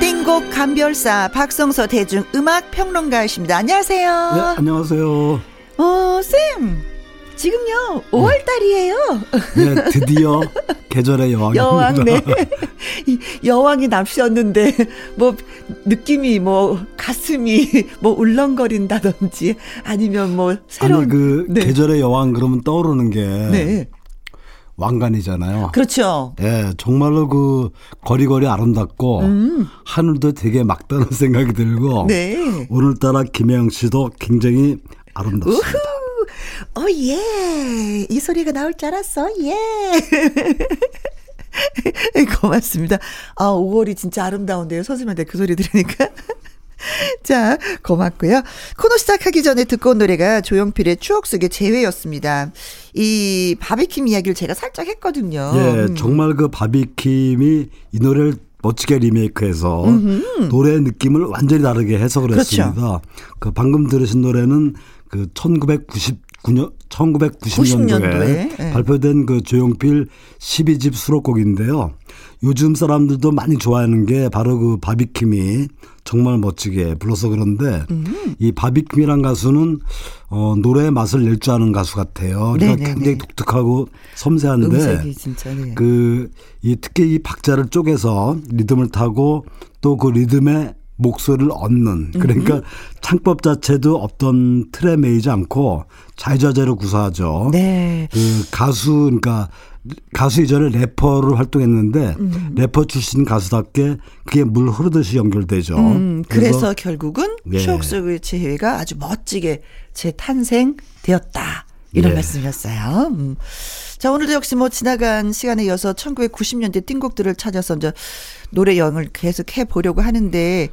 띵곡 감별사 박성서 대중 음악 평론가이십니다. 안녕하세요. 네, 안녕하세요. 어, 쌤. 지금요, 5월 달이에요. 네, 드디어 계절의 여왕입니다. 여왕, 네. 이 여왕이 납시였는데, 뭐, 느낌이 뭐, 가슴이 뭐, 울렁거린다든지, 아니면 뭐, 새로운. 아니, 그, 네. 계절의 여왕 그러면 떠오르는 게. 네. 왕관이잖아요. 그렇죠. 예, 정말로 그 거리거리 아름답고 음. 하늘도 되게 막다는 생각이 들고 네. 오늘따라 김혜영 씨도 굉장히 아름답습니다. 오, 어, 예. 이 소리가 나올 줄 알았어. 예. 고맙습니다. 아, 5월이 진짜 아름다운데요. 선생님한테 그 소리 들으니까. 자, 고맙고요. 코너 시작하기 전에 듣고 온 노래가 조용필의 추억 속의 재회였습니다. 이 바비킴 이야기를 제가 살짝 했거든요. 예, 음. 정말 그 바비킴이 이 노래를 멋지게 리메이크해서 음흠. 노래 느낌을 완전히 다르게 해석을 그렇죠. 했습니다. 그 방금 들으신 노래는 그 1990 9년, 1990년도에 네. 발표된 그 조용필 12집 수록곡인데요. 요즘 사람들도 많이 좋아하는 게 바로 그 바비킴이 정말 멋지게 불러서 그런데 음. 이 바비킴이란 가수는 어, 노래의 맛을 낼 줄 아는 가수 같아요. 그러니까 굉장히 독특하고 섬세한데 네. 그이 특히 이 박자를 쪼개서 리듬을 타고 또 그 리듬에 목소리를 얻는 그러니까 음. 창법 자체도 없던 틀에 매이지 않고 자유자재로 구사하죠. 네. 그 가수 그러니까 가수 이전에 래퍼를 활동했는데 음. 래퍼 출신 가수답게 그게 물 흐르듯이 연결되죠. 음, 그래서 결국은 네. 추억 속의 재회가 아주 멋지게 재탄생되었다. 이런 예. 말씀이었어요. 음. 자, 오늘도 역시 뭐 지나간 시간에 이어서 1990년대 띵곡들을 찾아서 이제 노래 여행을 계속 해 보려고 하는데,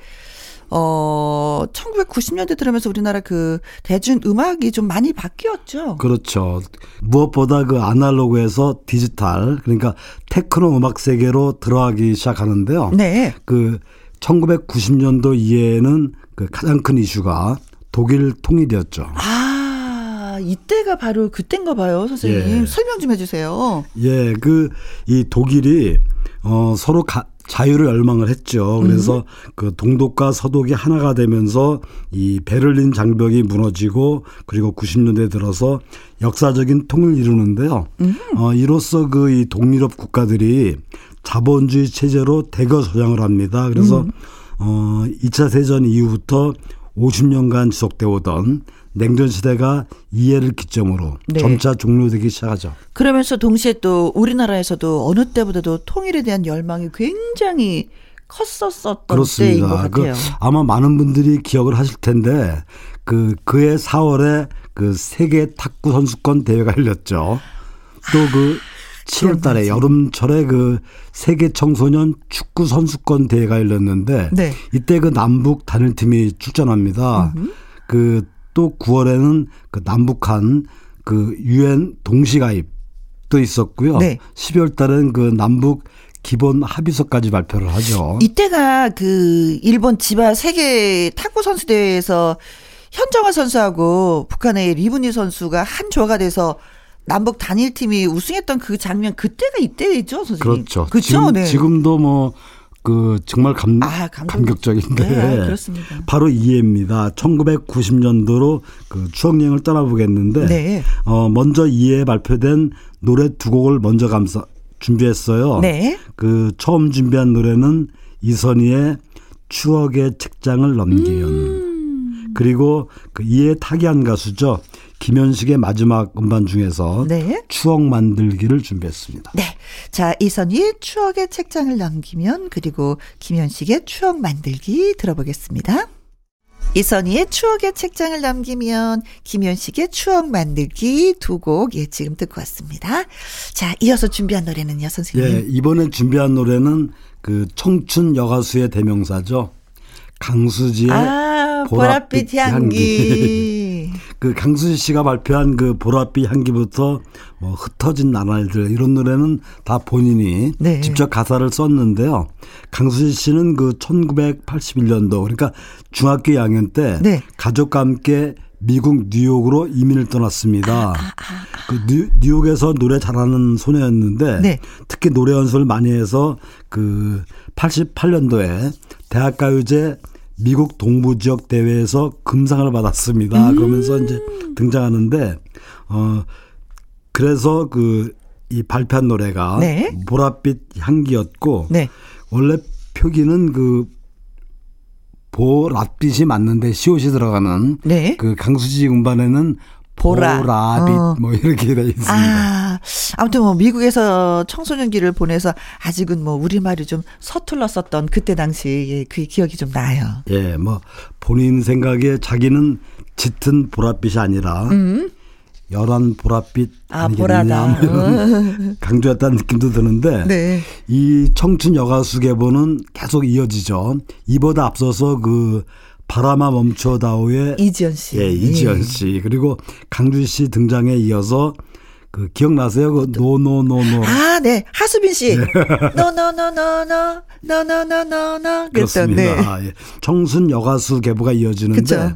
어, 1990년대 들으면서 우리나라 그 대중 음악이 좀 많이 바뀌었죠. 그렇죠. 무엇보다 그 아날로그에서 디지털 그러니까 테크노 음악 세계로 들어가기 시작하는데요. 네. 그 1990년도 이해에는 그 가장 큰 이슈가 독일 통일이었죠. 아, 이때가 바로 그땐가 봐요, 선생님. 예. 설명 좀 해주세요. 예, 그 이 독일이 어 서로 가, 자유를 열망을 했죠. 그래서 그 동독과 서독이 하나가 되면서 이 베를린 장벽이 무너지고 그리고 90년대 들어서 역사적인 통일을 이루는데요. 어 이로써 그 이 동유럽 국가들이 자본주의 체제로 대거 저장을 합니다. 그래서 어 2차 세전 이후부터 50년간 지속돼 오던 냉전 시대가 이해를 기점으로 네. 점차 종료되기 시작하죠. 그러면서 동시에 또 우리나라에서도 어느 때보다도 통일에 대한 열망이 굉장히 컸었었던 때인 것 그렇습니다. 그 같아요. 아마 많은 분들이 기억을 하실 텐데 그 그해 4월에 그 세계 탁구 선수권 대회가 열렸죠. 또그 7월 달에 여름철에 그 세계 청소년 축구 선수권 대회가 열렸는데 네. 이때 그 남북 단일팀이 출전합니다. 그 또 9월에는 그 남북한 그 유엔 동시가입도 있었고요. 네. 12월 달엔 그 남북 기본 합의서까지 발표를 하죠. 이때가 그 일본 지바 세계 탁구 선수 대회에서 현정화 선수하고 북한의 리브니 선수가 한 조가 돼서 남북 단일팀이 우승했던 그 장면 그때가 이때죠, 선생님. 그렇죠. 그렇죠. 지금, 네. 지금도 뭐, 그, 정말 감, 아, 감격적인데. 네, 아, 그렇습니다. 바로 이해입니다. 1990년도로 그 추억여행을 떠나보겠는데. 네. 어, 먼저 이해에 발표된 노래 두 곡을 먼저 감사, 준비했어요. 네. 그 처음 준비한 노래는 이선희의 추억의 책장을 넘기연. 음. 그리고 그 이해 타기한 가수죠. 김현식의 마지막 음반 중에서 네. 추억 만들기를 준비했습니다. 네. 자, 이선희의 추억의 책장을 넘기면 그리고 김현식의 추억 만들기 들어보겠습니다. 이선희의 추억의 책장을 남기면 김현식의 추억 만들기 두 곡 예, 지금 듣고 왔습니다. 자, 이어서 준비한 노래는요, 선생님. 예, 이번에 준비한 노래는 그 청춘 여가수의 대명사죠. 강수지의 아, 보랏빛, 보랏빛 향기. 그 강수지 씨가 발표한 그 보랏빛 향기부터 뭐 흩어진 나날들 이런 노래는 다 본인이 네. 직접 가사를 썼는데요. 강수지 씨는 그 1981년도 그러니까 중학교 2학년 때 네. 가족과 함께 미국 뉴욕으로 이민을 아, 떠났습니다. 그 뉴, 뉴욕에서 노래 잘하는 소녀였는데 네. 특히 노래 연습을 많이 해서 그 88년도에 대학가요제 미국 동부 지역 대회에서 금상을 받았습니다. 음. 그러면서 이제 등장하는데 어 그래서 그 이 발표한 노래가 네. 보랏빛 향기였고 네. 원래 표기는 그 보랏빛이 맞는데 시옷이 들어가는 네. 그 강수지 음반에는 보라. 보랏빛 어. 뭐 이렇게 돼 있습니다. 아, 아무튼 뭐 미국에서 청소년기를 보내서 아직은 뭐 우리말이 좀 서툴렀었던 그때 당시 예, 그 기억이 좀 나요. 예, 뭐 본인 생각에 자기는 짙은 보랏빛이 아니라 연한 보랏빛 음. 아, 뭐 보라다. 이런 강조했다는 느낌도 드는데 네. 이 청순 여가수 계보는 계속 이어지죠. 이보다 앞서서 그 바람아 멈춰다오의 이지연 씨. 예, 이지연 씨 그리고 강준 씨 등장에 이어서 그 기억나세요? 그 No No No No 아, 네. 하수빈 씨. 노노노노노 노노노노노 그랬던. 네. 아, 예. 청순 여가수 계보가 이어지는데 그쵸.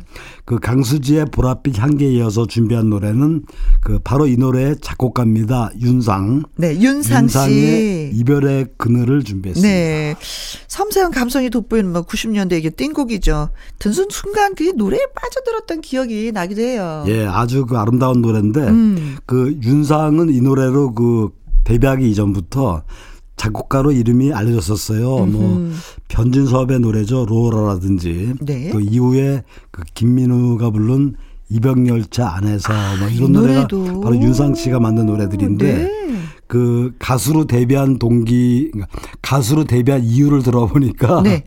그 강수지의 보랏빛 향기에 이어서 준비한 노래는 그 바로 이 노래의 작곡가입니다. 윤상. 네, 윤상 윤상의 씨. 이별의 그늘을 준비했습니다. 네. 섬세한 감성이 돋보이는 뭐 90년대 이게 띵곡이죠. 듣는 순간 그 노래에 빠져들었던 기억이 나기도 해요. 예, 아주 그 아름다운 노래인데 음. 그 윤상은 이 노래로 그 데뷔하기 이전부터 작곡가로 이름이 알려졌었어요. 뭐 변진섭의 노래죠 로라라든지 네. 그 이후에 그 김민우가 부른 이병열차 안에서 뭐 이런 이 노래가 노래도. 바로 윤상 씨가 만든 노래들인데 네. 그 가수로 데뷔한 동기 그러니까 가수로 데뷔한 이유를 들어보니까 네.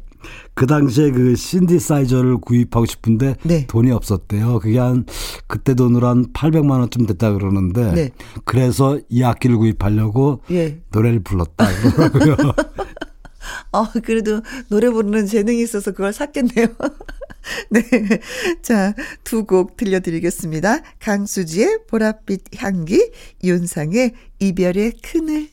그 당시에 그 신디사이저를 구입하고 싶은데 네. 돈이 없었대요. 그게 한 그때 돈으로 한 800만 원쯤 됐다 그러는데 네. 그래서 이 악기를 구입하려고 예. 노래를 불렀다 그러고요. 어, 그래도 노래 부르는 재능이 있어서 그걸 샀겠네요. 네. 자, 두 곡 들려드리겠습니다. 강수지의 보랏빛 향기, 윤상의 이별의 그늘.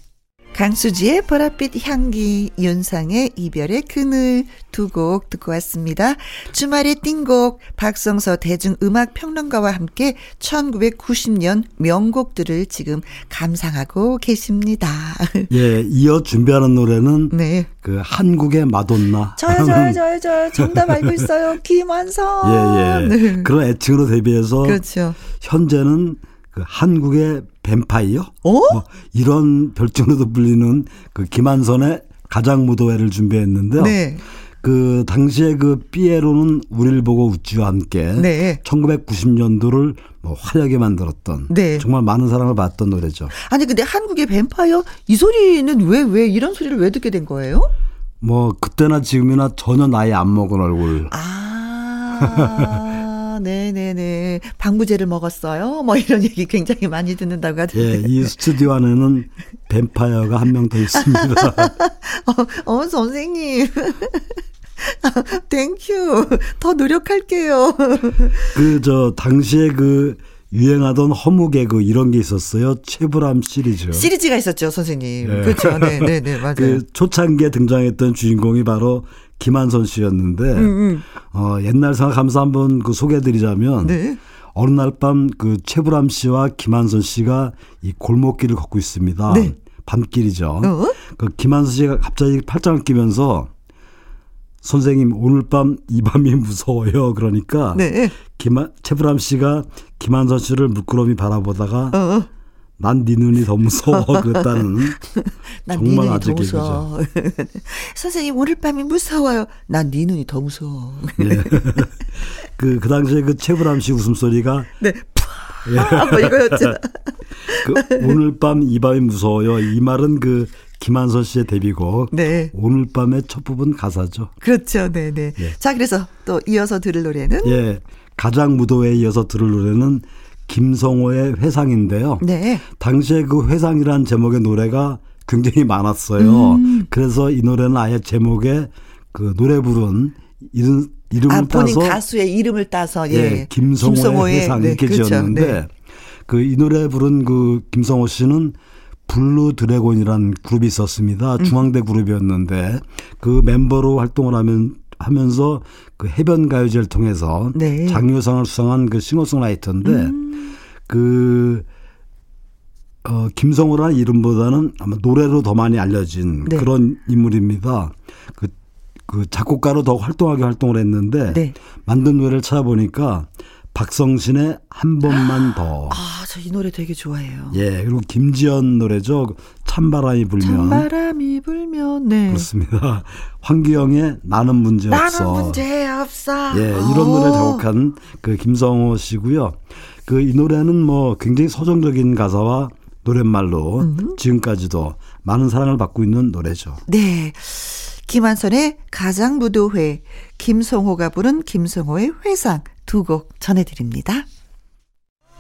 강수지의 보랏빛 향기, 윤상의 이별의 그늘 두 곡 듣고 왔습니다. 주말의 띵곡 박성서 대중음악 평론가와 함께 1990년 명곡들을 지금 감상하고 계십니다. 예, 이어 준비하는 노래는 네. 그 한국의 마돈나. 저요, 저요, 저요, 저요. 정답 알고 있어요. 김완성. 예, 예. 네. 그런 애칭으로 데뷔해서 그렇죠. 현재는 그 한국의 뱀파이어? 어? 뭐 이런 별칭으로도 불리는 그 김한선의 가장 무도회를 준비했는데요. 네. 그 당시에 그 삐에로는 우리를 보고 웃지와 함께 네. 1990년도를 뭐 화려하게 만들었던 네. 정말 많은 사랑을 받던 노래죠. 아니, 근데 한국의 뱀파이어 이 소리는 왜, 왜, 이런 소리를 왜 듣게 된 거예요? 뭐 그때나 지금이나 전혀 나이 안 먹은 얼굴. 아, 네네네. 방부제를 먹었어요. 뭐 이런 얘기 굉장히 많이 듣는다고 예, 하던데. 이 스튜디오 안에는 뱀파이어가 한 명 더 있습니다. 어, 어, 선생님. Thank you. 더 노력할게요. 그 저 당시에 그 유행하던 허무 개그 이런 게 있었어요. 최불암 시리즈. 시리즈가 있었죠, 선생님. 네. 그렇죠. 네, 네, 네, 맞아요. 그 초창기에 등장했던 주인공이 바로 김한선 씨였는데 음, 어 옛날 생각하면서 한번 그 소개해드리자면 네. 어느 날 밤 그 최불암 씨와 김한선 씨가 이 골목길을 걷고 있습니다. 네. 밤길이죠. 어? 그 김한선 씨가 갑자기 팔짱을 끼면서 선생님 오늘 밤 이 밤이 무서워요. 그러니까 네. 김한 최불암 씨가 김한선 씨를 물끄러미 바라보다가 어. 난 네 눈이 더 무서워 그랬다는 난 정말 네더 무서워. 선생님 오늘 밤이 무서워요. 난 네 눈이 더 무서워. 예. 그, 그 당시에 그 최불암 씨 웃음소리가 네. 아, 뭐 이거였죠. 그 오늘 밤 이 밤이 무서워요. 이 말은 그 김한선 씨의 데뷔곡. 네. 오늘 밤의 첫 부분 가사죠. 그렇죠. 네, 네. 예. 자, 그래서 또 이어서 들을 노래는 예. 가장 무도회에 이어서 들을 노래는 김성호의 회상인데요. 네. 당시에 그 회상이란 제목의 노래가 굉장히 많았어요. 음. 그래서 이 노래는 아예 제목에 그 노래 부른 이름, 이름을 아, 본인 따서 가수의 이름을 따서 예. 예, 김성호의, 회상 네, 이렇게 그렇죠. 지었는데 네. 그 이 노래 부른 그 김성호 씨는 Blue Dragon이라는 그룹이 있었습니다. 음. 중앙대 그룹이었는데 그 멤버로 활동을 하면 하면서 그 해변 가요제를 통해서 네. 장려상을 수상한 그 싱어송라이터인데 음. 그 어, 김성호라는 이름보다는 아마 노래로 더 많이 알려진 네. 그런 인물입니다. 그, 그 작곡가로 더 활동하게 활동을 했는데 네. 만든 노래를 찾아보니까 박성신의 한 번만 더. 아, 저 이 노래 되게 좋아해요. 예, 그리고 김지연 노래죠. 찬바람이 불면. 찬바람이 불면 네. 그렇습니다. 황규영의 나는 문제 없어. 나는 문제 없어. 예, 이런 어. 노래 작곡한 그 김성호 씨고요. 그 이 노래는 뭐 굉장히 서정적인 가사와 노랫말로 음. 지금까지도 많은 사랑을 받고 있는 노래죠. 네. 김한선의 가장무도회, 김성호가 부른 김성호의 회상 두 곡 전해드립니다.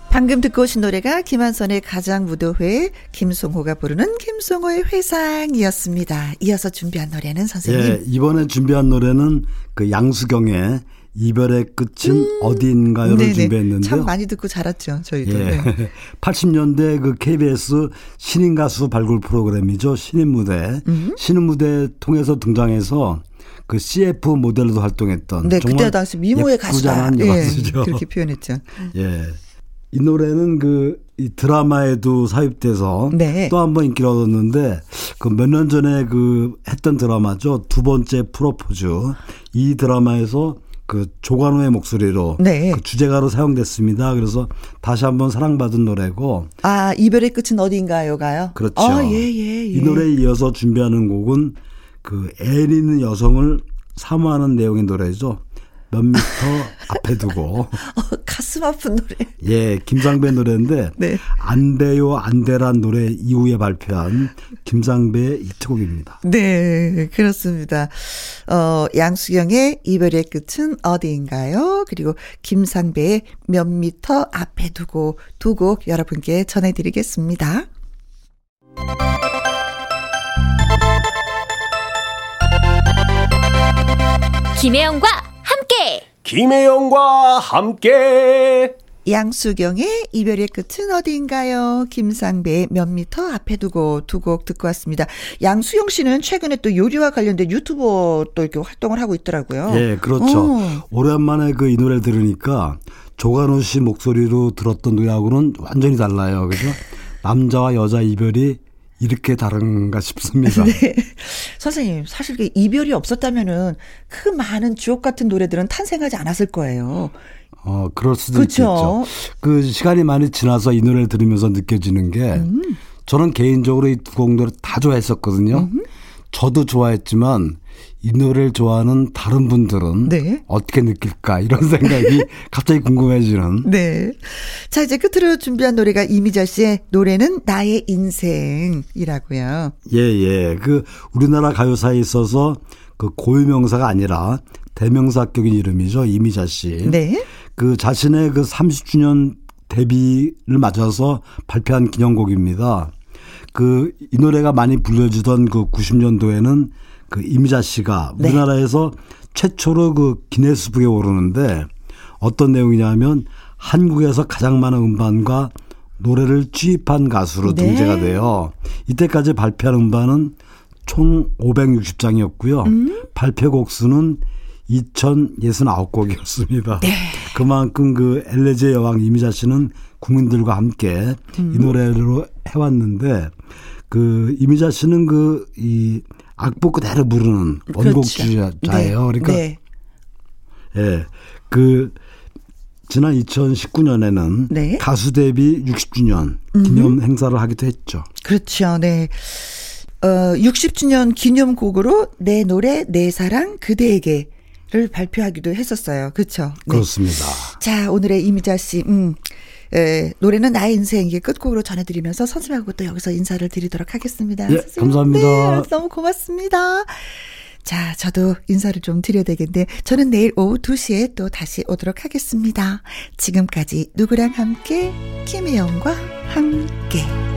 방금 듣고 오신 노래가 김한선의 가장 무도회, 김성호가 부르는 김성호의 회상이었습니다. 이어서 준비한 노래는 선생님. 예, 이번에 준비한 노래는 그 양수경의 이별의 끝은 어디인가요를 음. 네네. 준비했는데요. 참 많이 듣고 자랐죠, 저희도. 예. 네. 80년대 그 KBS 신인 가수 발굴 프로그램이죠. 신인 무대. 음. 신인 무대 통해서 등장해서 그 CF 모델로도 활동했던 네, 그때 당시 미모의 가수다. 예, 가수죠. 그렇게 표현했죠. 예. 이 노래는 그, 이 드라마에도 삽입돼서 네. 또한 번 인기를 얻었는데 그 몇 년 전에 그 했던 드라마죠. 두 번째 프로포즈. 이 드라마에서 그 조관호의 목소리로 네. 그 주제가로 사용됐습니다. 그래서 다시 한번 사랑받은 노래고 아, 이별의 끝은 어딘가요가요? 그렇죠. 아, 예, 예, 예. 이 노래에 이어서 준비하는 곡은 그 애인 있는 여성을 사모하는 내용의 노래죠. 몇 미터 앞에 두고 어, 가슴 아픈 노래. 예, 김상배 노래인데 네. 안 돼요 안 돼란 노래 이후에 발표한 김상배의 히트곡입니다. 네, 그렇습니다. 어, 양수경의 이별의 끝은 어디인가요? 그리고 김상배의 몇 미터 앞에 두고 두 곡 여러분께 전해드리겠습니다. 김혜영과 함께. 김혜영과 함께 양수경의 이별의 끝은 어디인가요? 김상배의 몇 미터 앞에 두고 두 곡 듣고 왔습니다. 양수경 씨는 최근에 또 요리와 관련된 유튜버 또 이렇게 활동을 하고 있더라고요. 예, 그렇죠. 어. 오랜만에 그 이 노래를 들으니까 조관호 씨 목소리로 들었던 노래하고는 완전히 달라요. 그죠? 남자와 여자 이별이 이렇게 다른가 싶습니다. 네. 선생님, 사실 그 이별이 없었다면은 그 많은 주옥 같은 노래들은 탄생하지 않았을 거예요. 어, 그럴 수도 그쵸. 있겠죠. 그 시간이 많이 지나서 이 노래를 들으면서 느껴지는 게 음. 저는 개인적으로 이 두 곡 노래 다 좋아했었거든요. 음. 저도 좋아했지만 이 노래를 좋아하는 다른 분들은 네. 어떻게 느낄까 이런 생각이 갑자기 궁금해지는 네. 자, 이제 끝으로 준비한 노래가 이미자 씨의 노래는 나의 인생이라고요. 예, 예. 그 우리나라 가요사에 있어서 그 고유명사가 아니라 대명사격인 이름이죠. 이미자 씨. 네. 그 자신의 그 30주년 데뷔를 맞아서 발표한 기념곡입니다. 그 이 노래가 많이 불려지던 그 90년도에는 그 이미자 씨가 네. 우리나라에서 최초로 그 기네스북에 오르는데 어떤 내용이냐면 한국에서 가장 많은 음반과 노래를 취입한 가수로 네. 등재가 돼요. 이때까지 발표한 음반은 총 560장이었고요. 음. 발표곡 수는 2069곡이었습니다. 네. 그만큼 그 엘레제 여왕 이미자 씨는 국민들과 함께 음. 이 노래로 해왔는데 그 이미자 씨는 그 이 악보 그대로 부르는 원곡 주자예요. 그렇죠. 그러니까 네. 예. 그 지난 2019년에는 네. 가수 데뷔 60주년 기념 행사를 하기도 했죠. 그렇죠. 네. 어, 60주년 기념곡으로 내 노래 내 사랑 그대에게 를 발표하기도 했었어요. 그렇죠. 네. 그렇습니다. 자, 오늘의 이미자 씨, 음, 에, 노래는 나의 인생 이게 끝곡으로 전해드리면서 선생님하고 또 여기서 인사를 드리도록 하겠습니다. 예, 선생님, 감사합니다. 네, 너무 고맙습니다. 자, 저도 인사를 좀 드려야 되겠는데, 저는 내일 오후 2시에 또 다시 오도록 하겠습니다. 지금까지 누구랑 함께, 김혜영과 함께.